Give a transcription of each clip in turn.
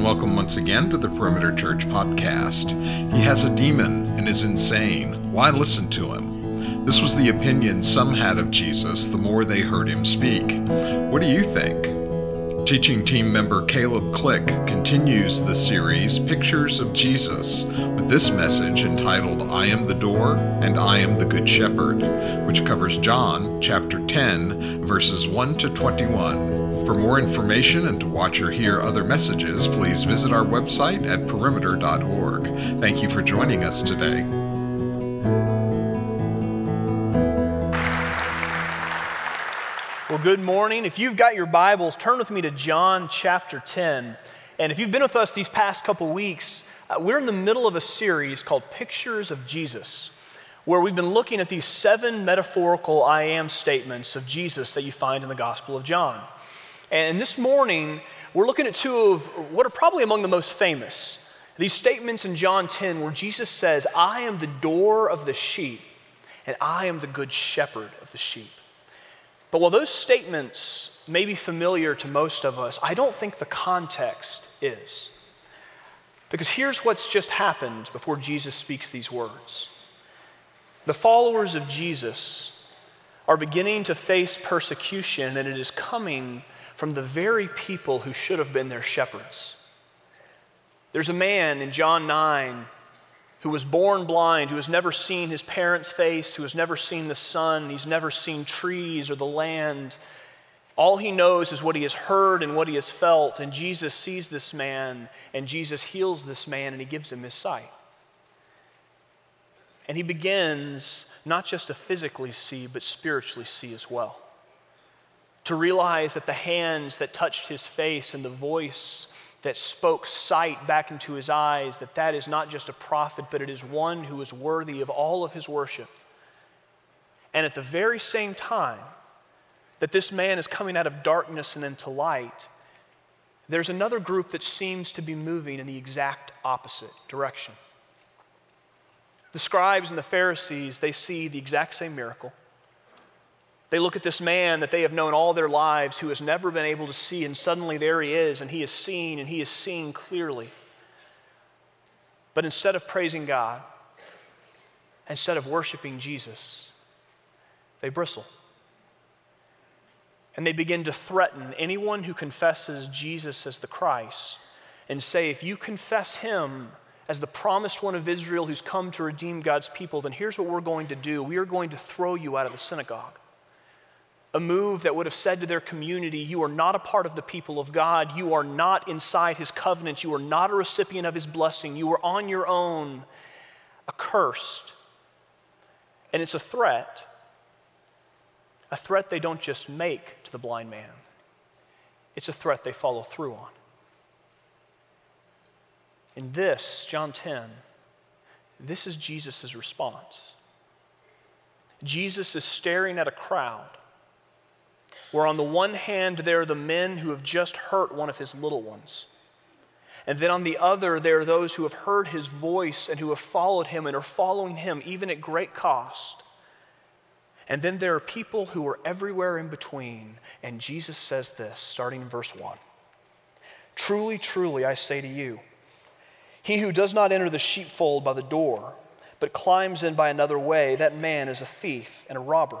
and welcome once again to the Perimeter Church podcast. He has a demon and is insane. Why listen to him? This was the opinion some had of Jesus the more they heard him speak. What do you think? Teaching team member Caleb Click continues the series Pictures of Jesus with this message entitled I am the door and I am the good shepherd, which covers John chapter 10 verses 1 to 21. For more information and to watch or hear other messages, please visit our website at perimeter.org. Thank you for joining us today. Well, good morning. If you've got your Bibles, turn with me to John chapter 10. And if you've been with us these past couple weeks, uh, we're in the middle of a series called Pictures of Jesus, where we've been looking at these seven metaphorical I am statements of Jesus that you find in the Gospel of John. And this morning, we're looking at two of what are probably among the most famous. These statements in John 10, where Jesus says, I am the door of the sheep, and I am the good shepherd of the sheep. But while those statements may be familiar to most of us, I don't think the context is. Because here's what's just happened before Jesus speaks these words the followers of Jesus are beginning to face persecution, and it is coming from the very people who should have been their shepherds. There's a man in John 9 who was born blind, who has never seen his parents' face, who has never seen the sun, he's never seen trees or the land. All he knows is what he has heard and what he has felt, and Jesus sees this man, and Jesus heals this man, and he gives him his sight. And he begins not just to physically see, but spiritually see as well to realize that the hands that touched his face and the voice that spoke sight back into his eyes, that that is not just a prophet, but it is one who is worthy of all of his worship. And at the very same time that this man is coming out of darkness and into light, there's another group that seems to be moving in the exact opposite direction. The scribes and the Pharisees, they see the exact same miracle. They look at this man that they have known all their lives who has never been able to see, and suddenly there he is, and he is seen, and he is seen clearly. But instead of praising God, instead of worshiping Jesus, they bristle. And they begin to threaten anyone who confesses Jesus as the Christ and say, if you confess him as the promised one of Israel who's come to redeem God's people, then here's what we're going to do we are going to throw you out of the synagogue a move that would have said to their community, You are not a part of the people of God. You are not inside his covenant. You are not a recipient of his blessing. You are on your own, accursed. And it's a threat, a threat they don't just make to the blind man, it's a threat they follow through on. In this, John 10, this is Jesus' response. Jesus is staring at a crowd where on the one hand there are the men who have just hurt one of his little ones. And then on the other, there are those who have heard his voice and who have followed him and are following him even at great cost. And then there are people who are everywhere in between. And Jesus says this, starting in verse 1 Truly, truly, I say to you, he who does not enter the sheepfold by the door, but climbs in by another way, that man is a thief and a robber.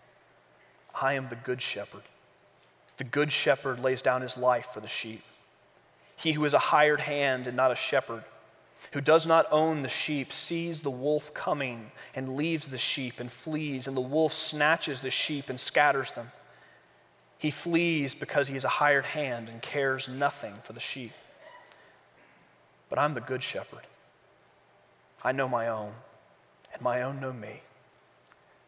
I am the good shepherd. The good shepherd lays down his life for the sheep. He who is a hired hand and not a shepherd, who does not own the sheep, sees the wolf coming and leaves the sheep and flees, and the wolf snatches the sheep and scatters them. He flees because he is a hired hand and cares nothing for the sheep. But I'm the good shepherd. I know my own, and my own know me.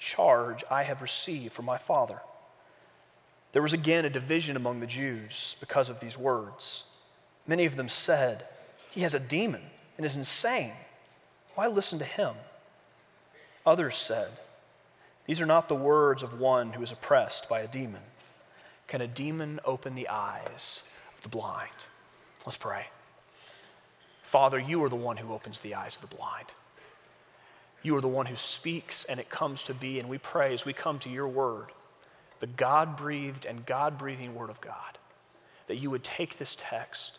charge I have received from my Father. There was again a division among the Jews because of these words. Many of them said, He has a demon and is insane. Why listen to him? Others said, These are not the words of one who is oppressed by a demon. Can a demon open the eyes of the blind? Let's pray. Father, you are the one who opens the eyes of the blind. You are the one who speaks and it comes to be. And we pray as we come to your word, the God breathed and God breathing word of God, that you would take this text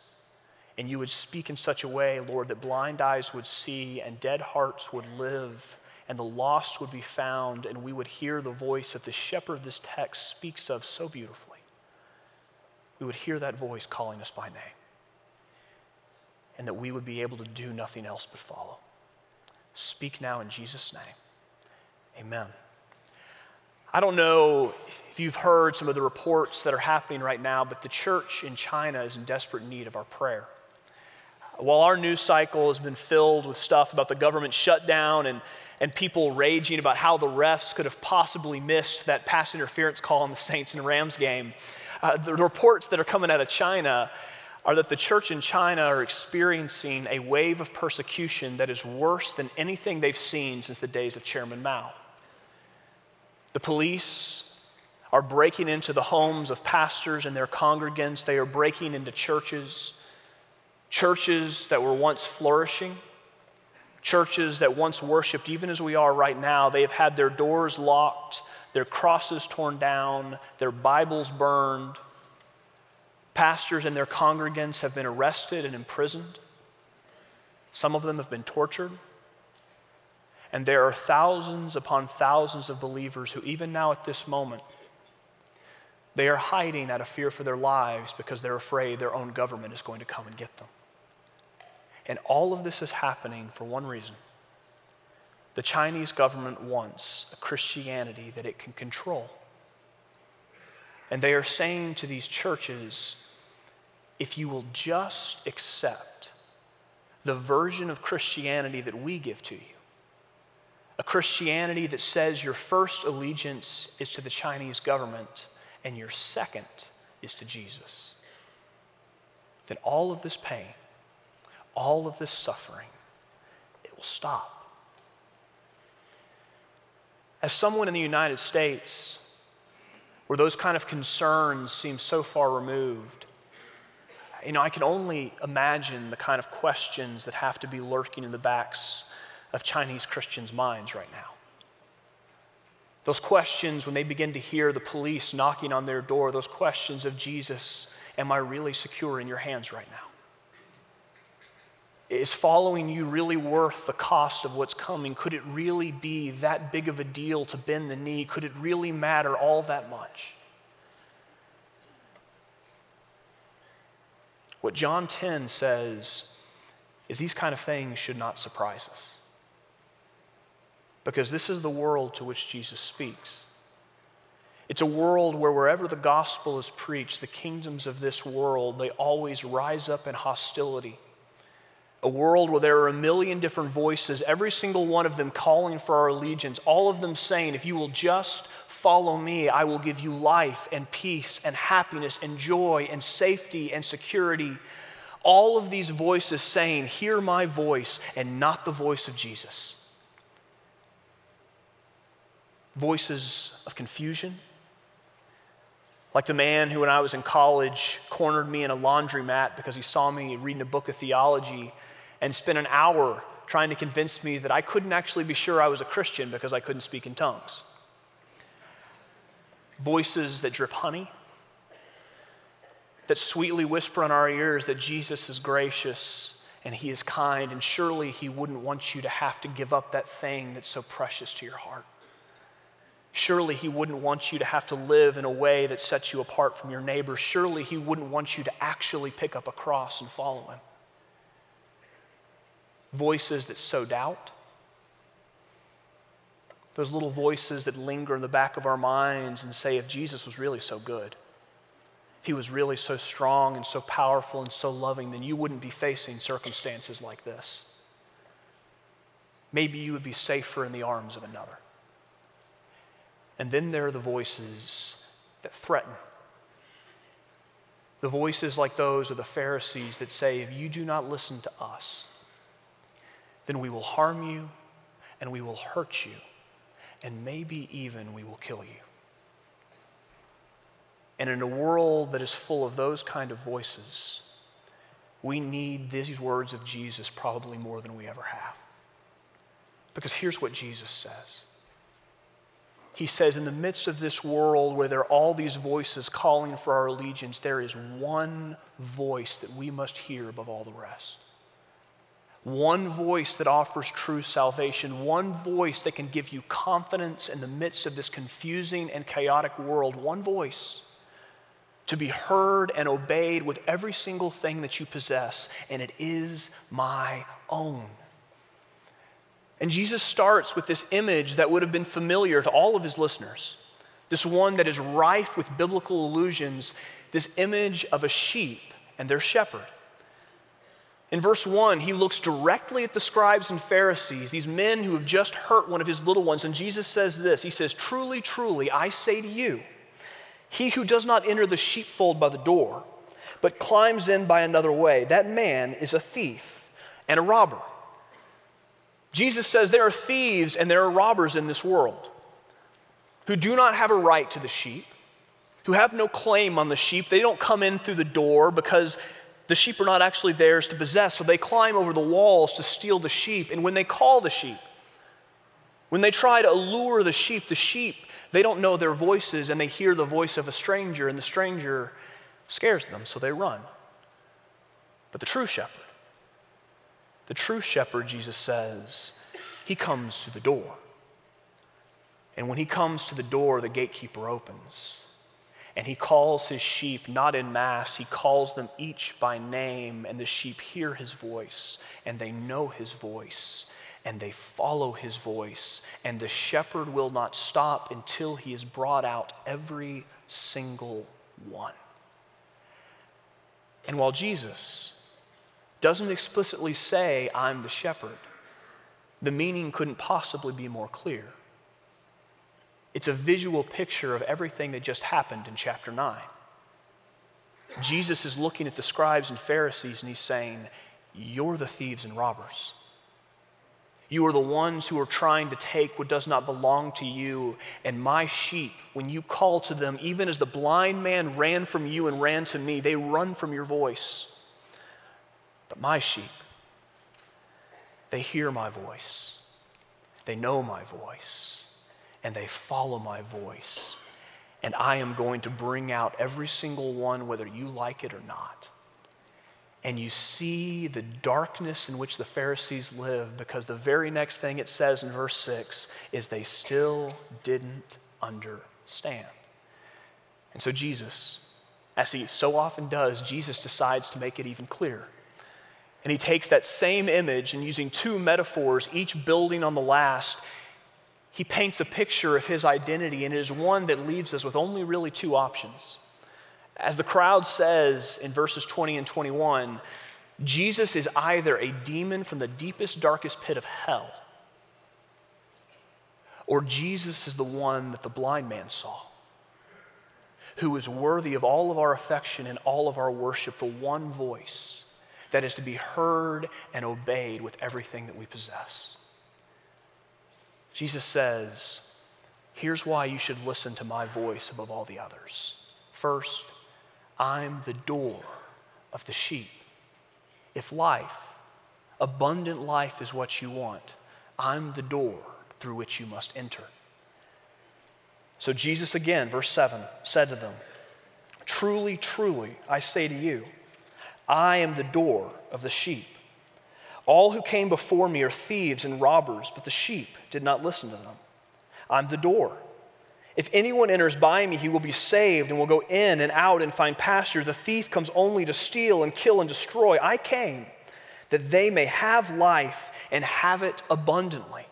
and you would speak in such a way, Lord, that blind eyes would see and dead hearts would live and the lost would be found, and we would hear the voice that the shepherd of this text speaks of so beautifully. We would hear that voice calling us by name, and that we would be able to do nothing else but follow. Speak now in Jesus' name. Amen. I don't know if you've heard some of the reports that are happening right now, but the church in China is in desperate need of our prayer. While our news cycle has been filled with stuff about the government shutdown and, and people raging about how the refs could have possibly missed that pass interference call on the Saints and Rams game, uh, the reports that are coming out of China are that the church in China are experiencing a wave of persecution that is worse than anything they've seen since the days of Chairman Mao. The police are breaking into the homes of pastors and their congregants, they are breaking into churches churches that were once flourishing, churches that once worshiped, even as we are right now, they have had their doors locked, their crosses torn down, their Bibles burned. Pastors and their congregants have been arrested and imprisoned. Some of them have been tortured. And there are thousands upon thousands of believers who, even now at this moment, they are hiding out of fear for their lives because they're afraid their own government is going to come and get them. And all of this is happening for one reason. The Chinese government wants a Christianity that it can control. And they are saying to these churches if you will just accept the version of Christianity that we give to you, a Christianity that says your first allegiance is to the Chinese government and your second is to Jesus, then all of this pain all of this suffering, it will stop. As someone in the United States, where those kind of concerns seem so far removed, you know, I can only imagine the kind of questions that have to be lurking in the backs of Chinese Christians' minds right now. Those questions when they begin to hear the police knocking on their door, those questions of Jesus, am I really secure in your hands right now? Is following you really worth the cost of what's coming? Could it really be that big of a deal to bend the knee? Could it really matter all that much? What John 10 says is these kind of things should not surprise us. Because this is the world to which Jesus speaks. It's a world where wherever the gospel is preached, the kingdoms of this world, they always rise up in hostility a world where there are a million different voices, every single one of them calling for our allegiance, all of them saying, If you will just follow me, I will give you life and peace and happiness and joy and safety and security. All of these voices saying, Hear my voice and not the voice of Jesus. Voices of confusion, like the man who, when I was in college, cornered me in a laundromat because he saw me reading a book of theology and spent an hour trying to convince me that I couldn't actually be sure I was a Christian because I couldn't speak in tongues. Voices that drip honey, that sweetly whisper in our ears that Jesus is gracious and he is kind, and surely he wouldn't want you to have to give up that thing that's so precious to your heart. Surely he wouldn't want you to have to live in a way that sets you apart from your neighbor. Surely he wouldn't want you to actually pick up a cross and follow him. Voices that sow doubt, those little voices that linger in the back of our minds and say, if Jesus was really so good, if he was really so strong and so powerful and so loving, then you wouldn't be facing circumstances like this. Maybe you would be safer in the arms of another. And then there are the voices that threaten. The voices like those of the Pharisees that say, if you do not listen to us, then we will harm you and we will hurt you, and maybe even we will kill you. And in a world that is full of those kind of voices, we need these words of Jesus probably more than we ever have. Because here's what Jesus says he says, in the midst of this world where there are all these voices calling for our allegiance, there is one voice that we must hear above all the rest. One voice that offers true salvation, one voice that can give you confidence in the midst of this confusing and chaotic world, one voice to be heard and obeyed with every single thing that you possess, and it is my own. And Jesus starts with this image that would have been familiar to all of his listeners. This one that is rife with biblical allusions, this image of a sheep and their shepherd. In verse 1, he looks directly at the scribes and Pharisees, these men who have just hurt one of his little ones, and Jesus says this He says, Truly, truly, I say to you, he who does not enter the sheepfold by the door, but climbs in by another way, that man is a thief and a robber. Jesus says there are thieves and there are robbers in this world who do not have a right to the sheep, who have no claim on the sheep. They don't come in through the door because the sheep are not actually theirs to possess. So they climb over the walls to steal the sheep. And when they call the sheep, when they try to allure the sheep, the sheep, they don't know their voices and they hear the voice of a stranger, and the stranger scares them, so they run. But the true shepherd, the true shepherd, Jesus says, he comes to the door. And when he comes to the door, the gatekeeper opens. And he calls his sheep not in mass, he calls them each by name, and the sheep hear his voice, and they know his voice, and they follow his voice. And the shepherd will not stop until he has brought out every single one. And while Jesus doesn't explicitly say, I'm the shepherd, the meaning couldn't possibly be more clear. It's a visual picture of everything that just happened in chapter 9. Jesus is looking at the scribes and Pharisees and he's saying, You're the thieves and robbers. You are the ones who are trying to take what does not belong to you. And my sheep, when you call to them, even as the blind man ran from you and ran to me, they run from your voice. But my sheep, they hear my voice, they know my voice, and they follow my voice. And I am going to bring out every single one, whether you like it or not. And you see the darkness in which the Pharisees live because the very next thing it says in verse 6 is they still didn't understand. And so Jesus, as he so often does, Jesus decides to make it even clearer. And he takes that same image and using two metaphors, each building on the last, he paints a picture of his identity, and it is one that leaves us with only really two options. As the crowd says in verses 20 and 21, Jesus is either a demon from the deepest, darkest pit of hell, or Jesus is the one that the blind man saw, who is worthy of all of our affection and all of our worship, the one voice that is to be heard and obeyed with everything that we possess. Jesus says, Here's why you should listen to my voice above all the others. First, I'm the door of the sheep. If life, abundant life is what you want, I'm the door through which you must enter. So Jesus again, verse 7, said to them, Truly, truly, I say to you, I am the door of the sheep. All who came before me are thieves and robbers, but the sheep did not listen to them. I'm the door. If anyone enters by me, he will be saved and will go in and out and find pasture. The thief comes only to steal and kill and destroy. I came that they may have life and have it abundantly.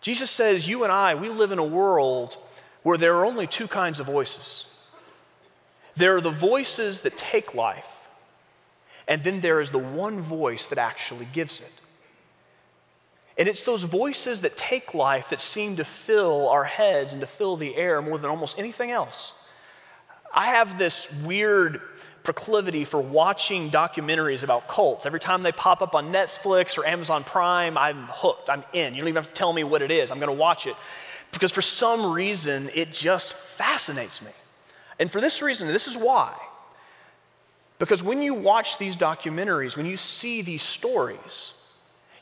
Jesus says, You and I, we live in a world where there are only two kinds of voices there are the voices that take life, and then there is the one voice that actually gives it. And it's those voices that take life that seem to fill our heads and to fill the air more than almost anything else. I have this weird proclivity for watching documentaries about cults. Every time they pop up on Netflix or Amazon Prime, I'm hooked. I'm in. You don't even have to tell me what it is. I'm going to watch it. Because for some reason, it just fascinates me. And for this reason, this is why. Because when you watch these documentaries, when you see these stories,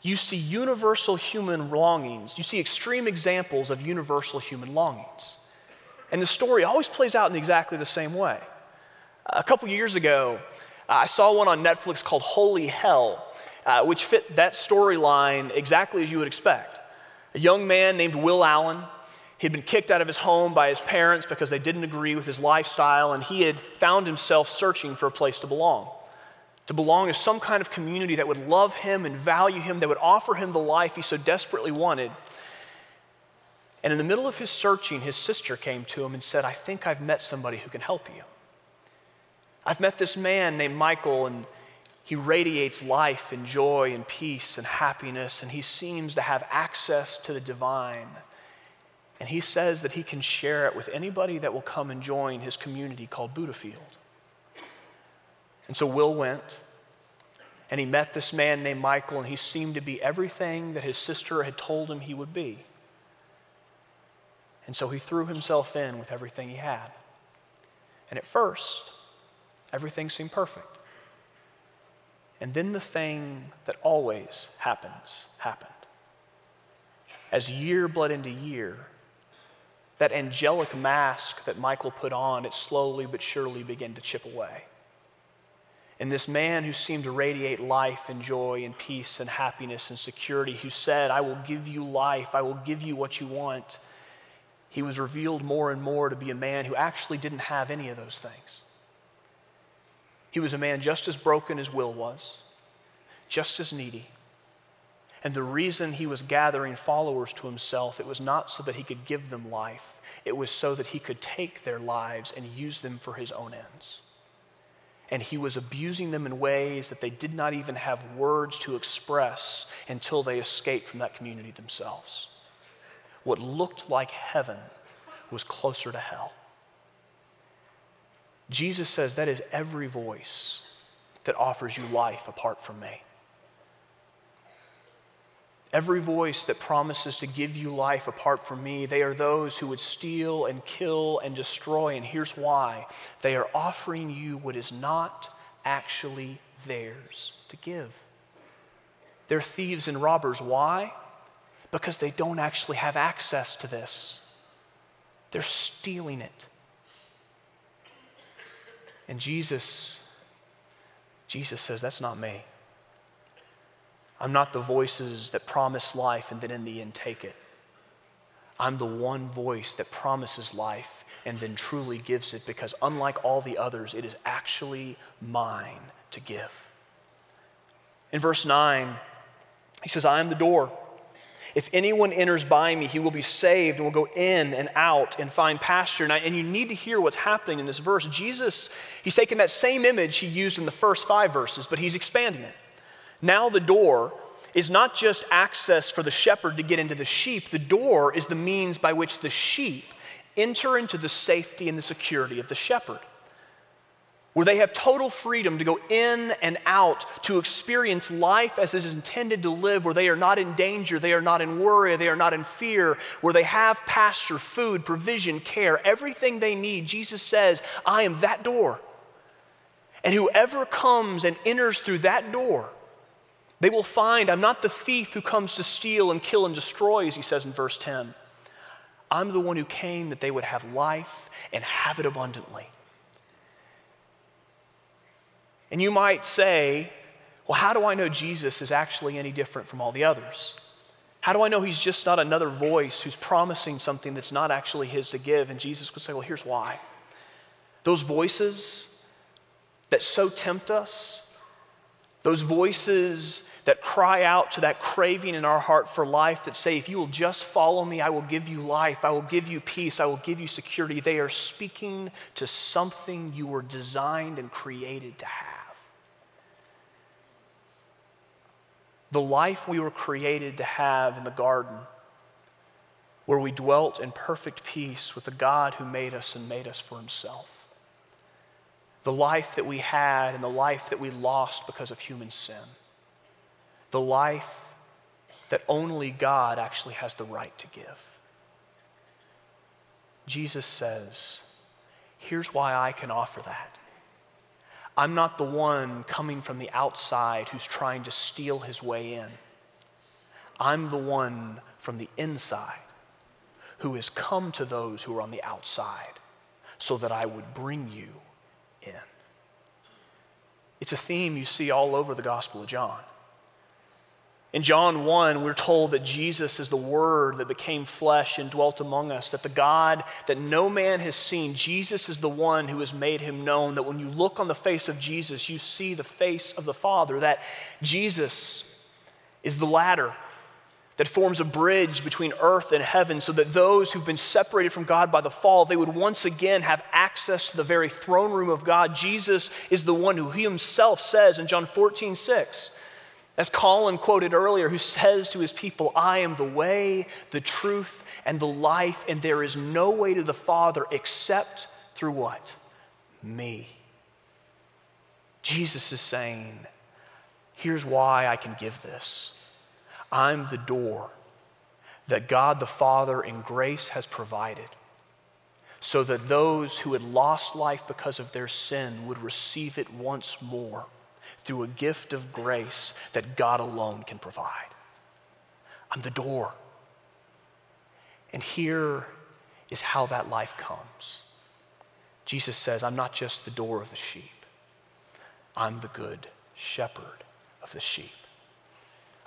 you see universal human longings. You see extreme examples of universal human longings. And the story always plays out in exactly the same way. A couple years ago, I saw one on Netflix called Holy Hell, uh, which fit that storyline exactly as you would expect. A young man named Will Allen, he'd been kicked out of his home by his parents because they didn't agree with his lifestyle, and he had found himself searching for a place to belong. To belong to some kind of community that would love him and value him, that would offer him the life he so desperately wanted. And in the middle of his searching, his sister came to him and said, I think I've met somebody who can help you. I've met this man named Michael, and he radiates life and joy and peace and happiness, and he seems to have access to the divine. And he says that he can share it with anybody that will come and join his community called Buddha Field. And so Will went, and he met this man named Michael, and he seemed to be everything that his sister had told him he would be. And so he threw himself in with everything he had. And at first, Everything seemed perfect. And then the thing that always happens happened. As year bled into year, that angelic mask that Michael put on, it slowly but surely began to chip away. And this man who seemed to radiate life and joy and peace and happiness and security, who said, I will give you life, I will give you what you want, he was revealed more and more to be a man who actually didn't have any of those things. He was a man just as broken as Will was, just as needy. And the reason he was gathering followers to himself, it was not so that he could give them life, it was so that he could take their lives and use them for his own ends. And he was abusing them in ways that they did not even have words to express until they escaped from that community themselves. What looked like heaven was closer to hell. Jesus says that is every voice that offers you life apart from me. Every voice that promises to give you life apart from me, they are those who would steal and kill and destroy. And here's why they are offering you what is not actually theirs to give. They're thieves and robbers. Why? Because they don't actually have access to this, they're stealing it. And Jesus, Jesus says, That's not me. I'm not the voices that promise life and then in the end take it. I'm the one voice that promises life and then truly gives it because, unlike all the others, it is actually mine to give. In verse 9, he says, I am the door. If anyone enters by me, he will be saved and will go in and out and find pasture. And, I, and, you need to hear what's happening in this verse. Jesus, he's taken that same image he used in the first five verses, but he's expanding it. Now, the door is not just access for the shepherd to get into the sheep, the door is the means by which the sheep enter into the safety and the security of the shepherd where they have total freedom to go in and out, to experience life as it is intended to live, where they are not in danger, they are not in worry, they are not in fear, where they have pasture, food, provision, care, everything they need. Jesus says, I am that door. And whoever comes and enters through that door They will find I'm not the thief who comes to steal and kill and destroy, as he says in verse 10. I'm the one who came that they would have life and have it abundantly. And you might say, well, how do I know Jesus is actually any different from all the others? How do I know he's just not another voice who's promising something that's not actually his to give? And Jesus would say, well, here's why. Those voices that so tempt us, those voices that cry out to that craving in our heart for life that say, if you will just follow me, I will give you life, I will give you peace, I will give you security. They are speaking to something you were designed and created to have. The life we were created to have in the garden, where we dwelt in perfect peace with the God who made us and made us for himself the life that we had and the life that we lost because of human sin. The life that only God actually has the right to give. Jesus says, Here's why I can offer that. I'm not the one coming from the outside who's trying to steal his way in. I'm the one from the inside who has come to those who are on the outside so that I would bring you. It's a theme you see all over the Gospel of John. In John 1, we're told that Jesus is the Word that became flesh and dwelt among us, that the God that no man has seen, Jesus is the one who has made him known, that when you look on the face of Jesus, you see the face of the Father, that Jesus is the ladder that forms a bridge between earth and heaven so that those who've been separated from God by the fall, they would once again have access to the very throne room of God. Jesus is the one who he himself says in John 14, 6, as Colin quoted earlier, who says to his people, I am the way, the truth, and the life, and there is no way to the Father except through what? Me. Jesus is saying, Here's why I can give this. I'm the door that God the Father in grace has provided so that those who had lost life because of their sin would receive it once more through a gift of grace that God alone can provide. I'm the door. And here is how that life comes. Jesus says, I'm not just the door of the sheep, I'm the good shepherd of the sheep.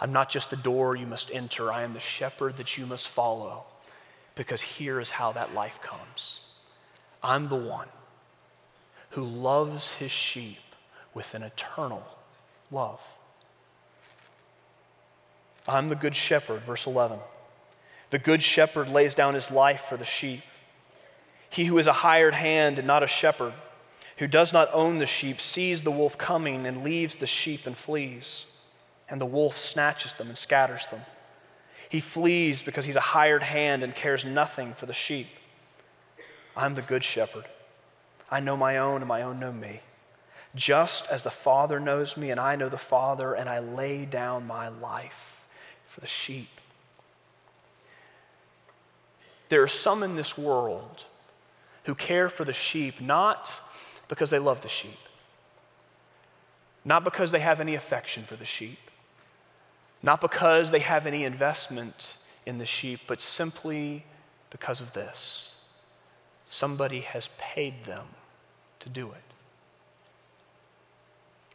I'm not just the door you must enter, I am the shepherd that you must follow, because here is how that life comes. I'm the one who loves his sheep with an eternal love. I'm the good shepherd, verse 11. The good shepherd lays down his life for the sheep. He who is a hired hand and not a shepherd, who does not own the sheep, sees the wolf coming and leaves the sheep and flees and the wolf snatches them and scatters them. He flees because he's a hired hand and cares nothing for the sheep. I'm the good shepherd. I know my own, and my own know me. Just as the Father knows me, and I know the Father, and I lay down my life for the sheep. There are some in this world who care for the sheep not because they love the sheep, not because they have any affection for the sheep, not because they have any investment in the sheep, but simply because of this. Somebody has paid them to do it.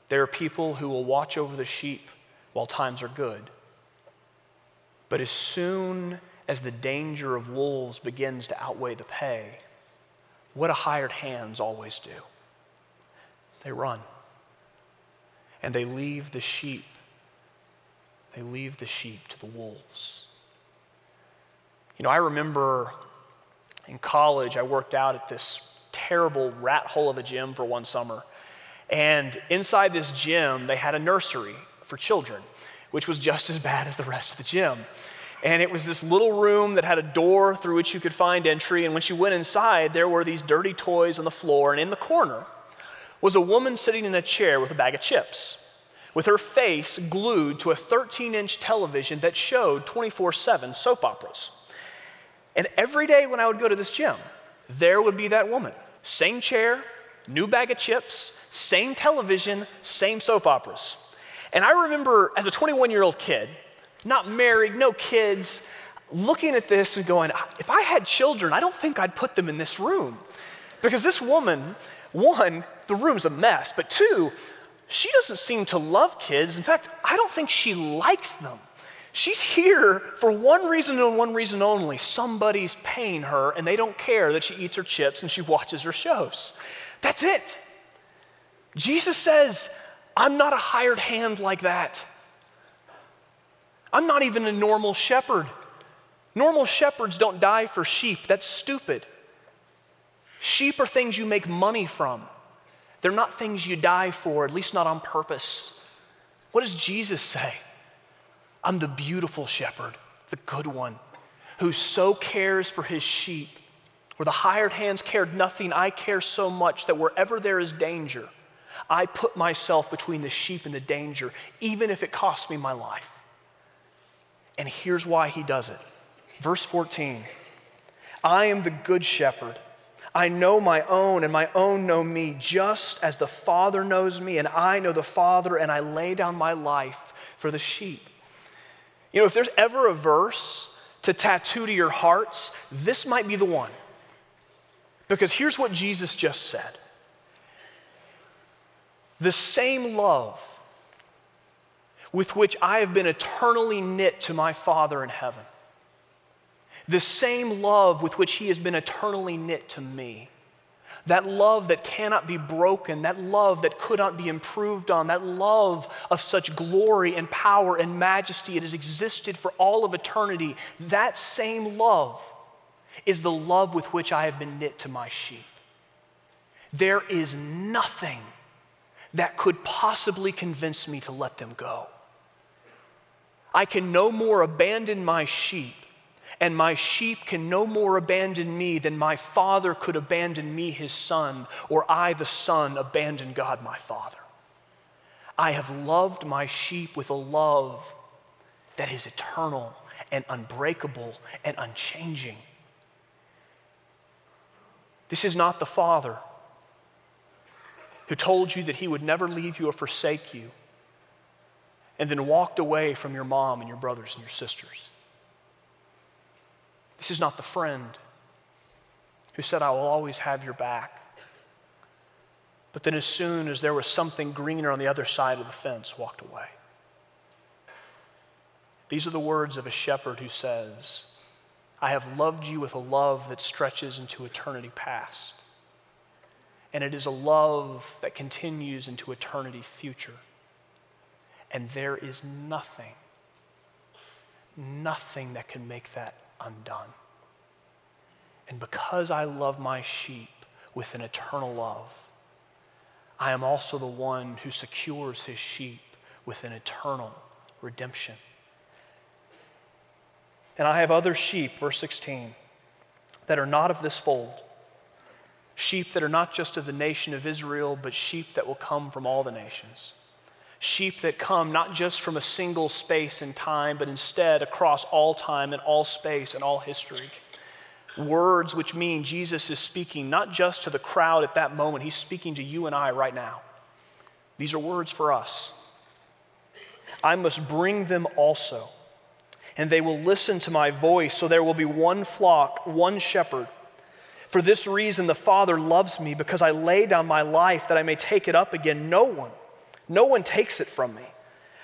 There are people who will watch over the sheep while times are good. But as soon as the danger of wolves begins to outweigh the pay, what do hired hands always do? They run. And they leave the sheep they leave the sheep to the wolves. You know, I remember in college, I worked out at this terrible rat hole of a gym for one summer. And inside this gym, they had a nursery for children, which was just as bad as the rest of the gym. And it was this little room that had a door through which you could find entry. And once you went inside, there were these dirty toys on the floor. And in the corner was a woman sitting in a chair with a bag of chips with her face glued to a 13 inch television that showed 24 7 soap operas. And every day when I would go to this gym, there would be that woman. Same chair, new bag of chips, same television, same soap operas. And I remember as a 21 year old kid, not married, no kids, looking at this and going, if I had children, I don't think I'd put them in this room. Because this woman, one, the room's a mess, but two, she doesn't seem to love kids. In fact, I don't think she likes them. She's here for one reason and one reason only. Somebody's paying her, and they don't care that she eats her chips and she watches her shows. That's it. Jesus says, I'm not a hired hand like that. I'm not even a normal shepherd. Normal shepherds don't die for sheep. That's stupid. Sheep are things you make money from. They're not things you die for, at least not on purpose. What does Jesus say? I'm the beautiful shepherd, the good one, who so cares for his sheep. Where the hired hands cared nothing, I care so much that wherever there is danger, I put myself between the sheep and the danger, even if it costs me my life. And here's why he does it. Verse 14 I am the good shepherd. I know my own, and my own know me, just as the Father knows me, and I know the Father, and I lay down my life for the sheep. You know, if there's ever a verse to tattoo to your hearts, this might be the one. Because here's what Jesus just said The same love with which I have been eternally knit to my Father in heaven the same love with which He has been eternally knit to me. That love that cannot be broken, that love that could not be improved on, that love of such glory and power and majesty, it has existed for all of eternity. That same love is the love with which I have been knit to my sheep. There is nothing that could possibly convince me to let them go. I can no more abandon my sheep and my sheep can no more abandon me than my father could abandon me, his son, or I, the son, abandon God, my father. I have loved my sheep with a love that is eternal and unbreakable and unchanging. This is not the father who told you that he would never leave you or forsake you and then walked away from your mom and your brothers and your sisters. This is not the friend who said, I will always have your back. But then, as soon as there was something greener on the other side of the fence, walked away. These are the words of a shepherd who says, I have loved you with a love that stretches into eternity past. And it is a love that continues into eternity future. And there is nothing, nothing that can make that undone. And because I love my sheep with an eternal love, I am also the one who secures his sheep with an eternal redemption. And I have other sheep, verse 16, that are not of this fold. Sheep that are not just of the nation of Israel, but sheep that will come from all the nations. Sheep that come not just from a single space and time, but instead across all time and all space and all history. Words which mean Jesus is speaking not just to the crowd at that moment, he's speaking to you and I right now. These are words for us. I must bring them also, and they will listen to my voice, so there will be one flock, one shepherd. For this reason, the Father loves me, because I lay down my life that I may take it up again. No one no one takes it from me,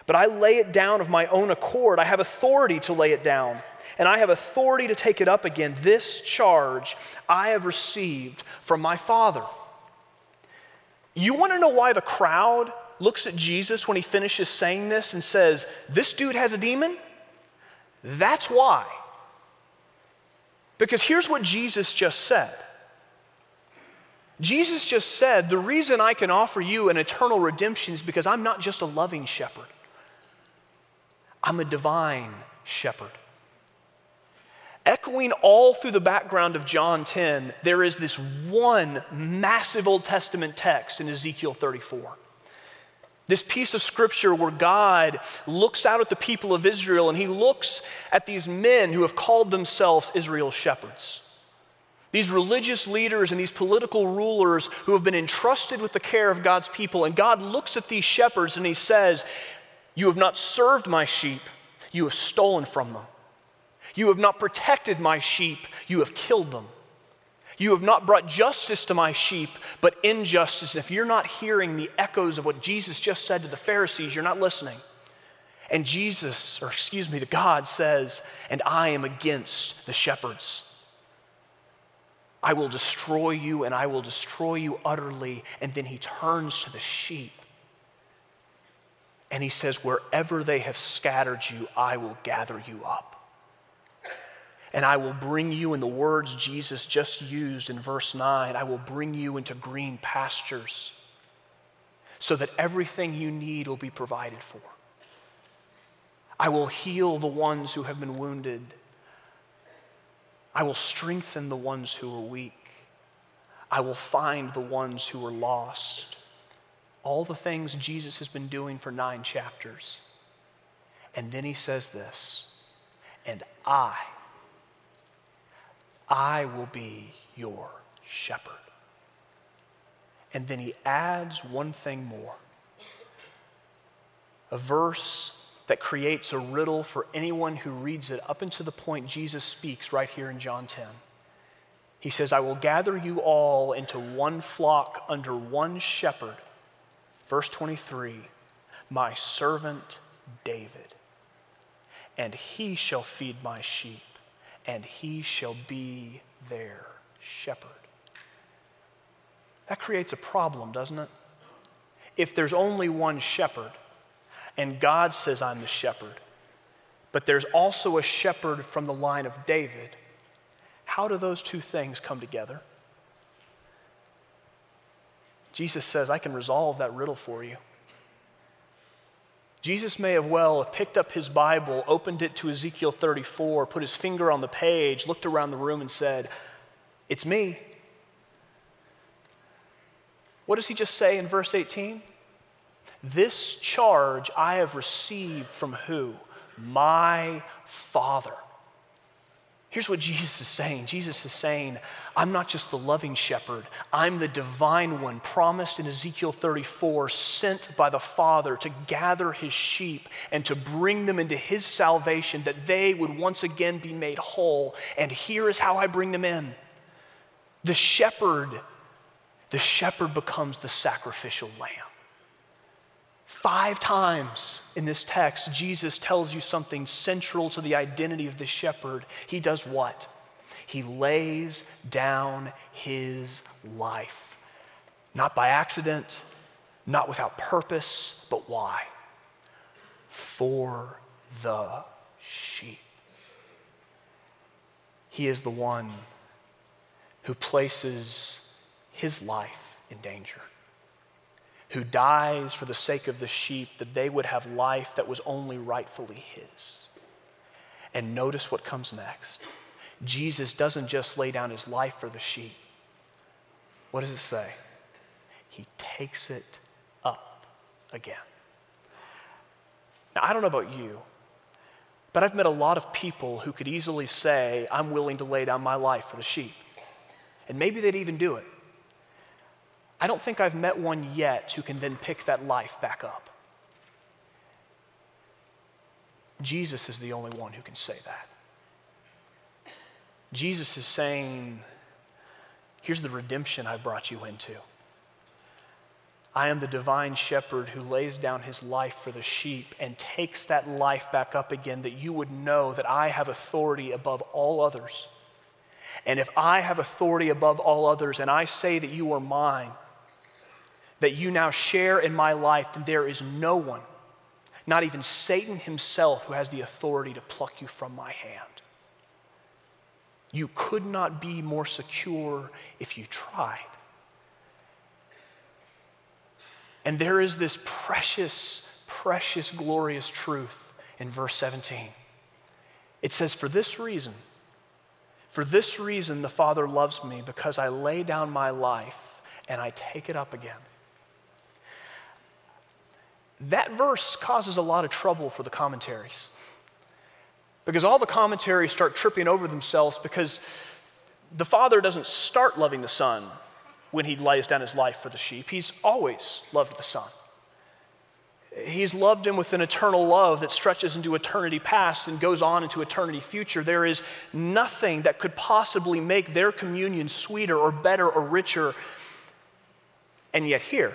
but I lay it down of my own accord. I have authority to lay it down, and I have authority to take it up again. This charge I have received from my Father. You want to know why the crowd looks at Jesus when he finishes saying this and says, This dude has a demon? That's why. Because here's what Jesus just said Jesus just said, The reason I can offer you an eternal redemption is because I'm not just a loving shepherd, I'm a divine shepherd. Echoing all through the background of John 10, there is this one massive Old Testament text in Ezekiel 34. This piece of scripture where God looks out at the people of Israel and he looks at these men who have called themselves Israel's shepherds. These religious leaders and these political rulers who have been entrusted with the care of God's people. And God looks at these shepherds and he says, You have not served my sheep, you have stolen from them. You have not protected my sheep, you have killed them. You have not brought justice to my sheep, but injustice. And if you're not hearing the echoes of what Jesus just said to the Pharisees, you're not listening. And Jesus, or excuse me, the God says, and I am against the shepherds. I will destroy you and I will destroy you utterly. And then he turns to the sheep and he says, Wherever they have scattered you, I will gather you up. And I will bring you, in the words Jesus just used in verse 9, I will bring you into green pastures so that everything you need will be provided for. I will heal the ones who have been wounded. I will strengthen the ones who are weak. I will find the ones who are lost. All the things Jesus has been doing for nine chapters. And then he says this, and I I will be your shepherd. And then he adds one thing more a verse that creates a riddle for anyone who reads it up until the point Jesus speaks right here in John 10. He says, I will gather you all into one flock under one shepherd. Verse 23 My servant David, and he shall feed my sheep and he shall be their shepherd. That creates a problem, doesn't it? If there's only one shepherd, and God says, I'm the shepherd, but there's also a shepherd from the line of David, how do those two things come together? Jesus says, I can resolve that riddle for you. Jesus may have well have picked up his Bible, opened it to Ezekiel 34, put his finger on the page, looked around the room, and said, It's me. What does he just say in verse 18? This charge I have received from who? My Father. Here's what Jesus is saying Jesus is saying, I'm not just the loving shepherd, I'm the divine one promised in Ezekiel 34, sent by the Father to gather his sheep and to bring them into his salvation that they would once again be made whole. And here is how I bring them in the shepherd, the shepherd becomes the sacrificial lamb. Five times in this text, Jesus tells you something central to the identity of the shepherd. He does what? He lays down his life. Not by accident, not without purpose, but why? For the sheep. He is the one who places his life in danger who dies for the sake of the sheep, that they would have life that was only rightfully his. And notice what comes next. Jesus doesn't just lay down his life for the sheep. What does it say? He takes it up again. Now, I don't know about you, but I've met a lot of people who could easily say, I'm willing to lay down my life for the sheep. And maybe they'd even do it. I don't think I've met one yet who can then pick that life back up. Jesus is the only one who can say that. Jesus is saying, Here's the redemption I brought you into. I am the divine shepherd who lays down his life for the sheep and takes that life back up again, that you would know that I have authority above all others. And if I have authority above all others and I say that you are mine, that you now share in my life, then there is no one, not even Satan himself, who has the authority to pluck you from my hand. You could not be more secure if you tried. And there is this precious, precious, glorious truth in verse 17. It says, For this reason, for this reason the Father loves me, because I lay down my life and I take it up again. That verse causes a lot of trouble for the commentaries. Because all the commentaries start tripping over themselves because the Father doesn't start loving the Son when he lays down his life for the sheep. He's always loved the Son. He's loved him with an eternal love that stretches into eternity past and goes on into eternity future. There is nothing that could possibly make their communion sweeter or better or richer. And yet, here,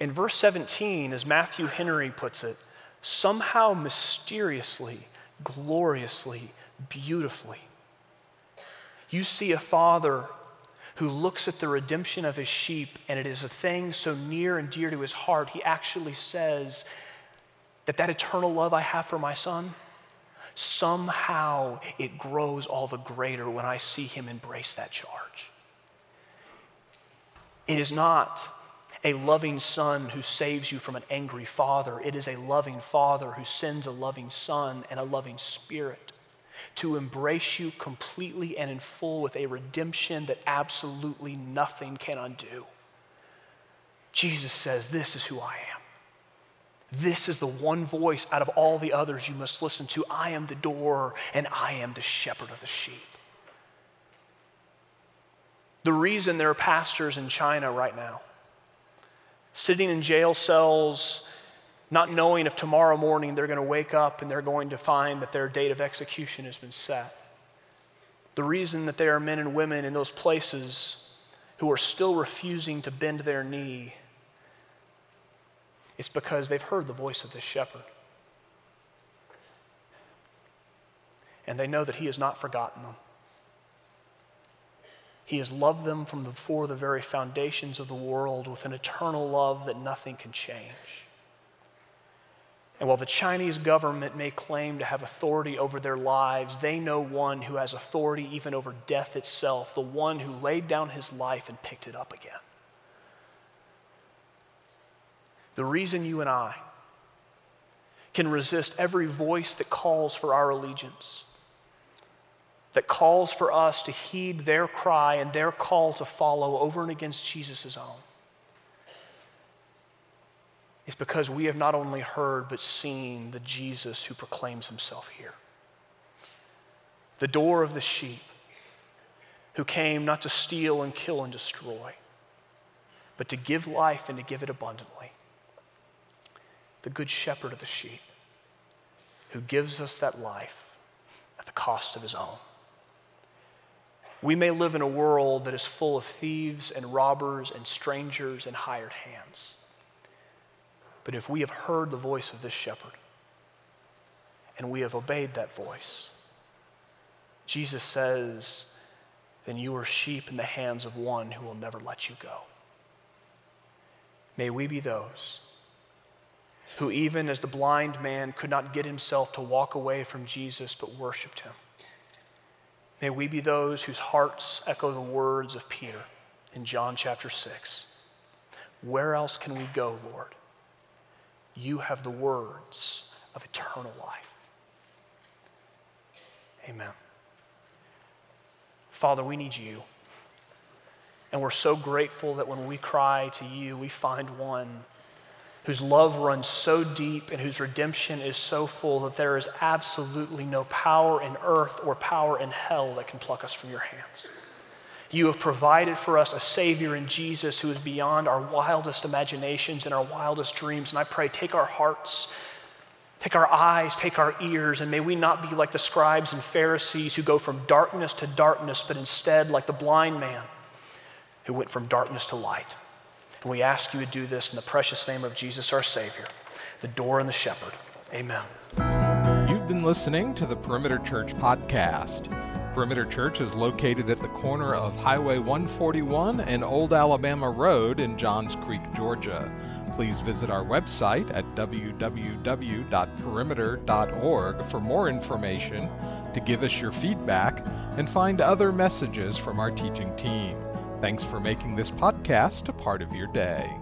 in verse 17, as Matthew Henry puts it, somehow mysteriously, gloriously, beautifully, you see a father who looks at the redemption of his sheep, and it is a thing so near and dear to his heart, he actually says that that eternal love I have for my son, somehow it grows all the greater when I see him embrace that charge. It is not a loving son who saves you from an angry father. It is a loving father who sends a loving son and a loving spirit to embrace you completely and in full with a redemption that absolutely nothing can undo. Jesus says, This is who I am. This is the one voice out of all the others you must listen to. I am the door and I am the shepherd of the sheep. The reason there are pastors in China right now sitting in jail cells, not knowing if tomorrow morning they're going to wake up and they're going to find that their date of execution has been set. The reason that there are men and women in those places who are still refusing to bend their knee is because they've heard the voice of this shepherd. And they know that he has not forgotten them. He has loved them from before the very foundations of the world with an eternal love that nothing can change. And while the Chinese government may claim to have authority over their lives, they know one who has authority even over death itself, the one who laid down his life and picked it up again. The reason you and I can resist every voice that calls for our allegiance, that calls for us to heed their cry and their call to follow over and against Jesus' own, is because we have not only heard but seen the Jesus who proclaims himself here. The door of the sheep, who came not to steal and kill and destroy, but to give life and to give it abundantly. The good shepherd of the sheep, who gives us that life at the cost of his own. We may live in a world that is full of thieves and robbers and strangers and hired hands. But if we have heard the voice of this shepherd and we have obeyed that voice, Jesus says, then you are sheep in the hands of one who will never let you go. May we be those who, even as the blind man could not get himself to walk away from Jesus but worshiped him, may we be those whose hearts echo the words of Peter in John chapter 6. Where else can we go, Lord? you have the words of eternal life. Amen. Father, we need you. And we're so grateful that when we cry to you, we find one whose love runs so deep and whose redemption is so full that there is absolutely no power in earth or power in hell that can pluck us from your hands. You have provided for us a Savior in Jesus who is beyond our wildest imaginations and our wildest dreams. And I pray, take our hearts, take our eyes, take our ears, and may we not be like the scribes and Pharisees who go from darkness to darkness, but instead like the blind man who went from darkness to light. And we ask you to do this in the precious name of Jesus our Savior, the door and the shepherd. Amen. You've been listening to the Perimeter Church podcast. Perimeter Church is located at the corner of Highway 141 and Old Alabama Road in Johns Creek, Georgia. Please visit our website at www.perimeter.org for more information, to give us your feedback, and find other messages from our teaching team. Thanks for making this podcast a part of your day.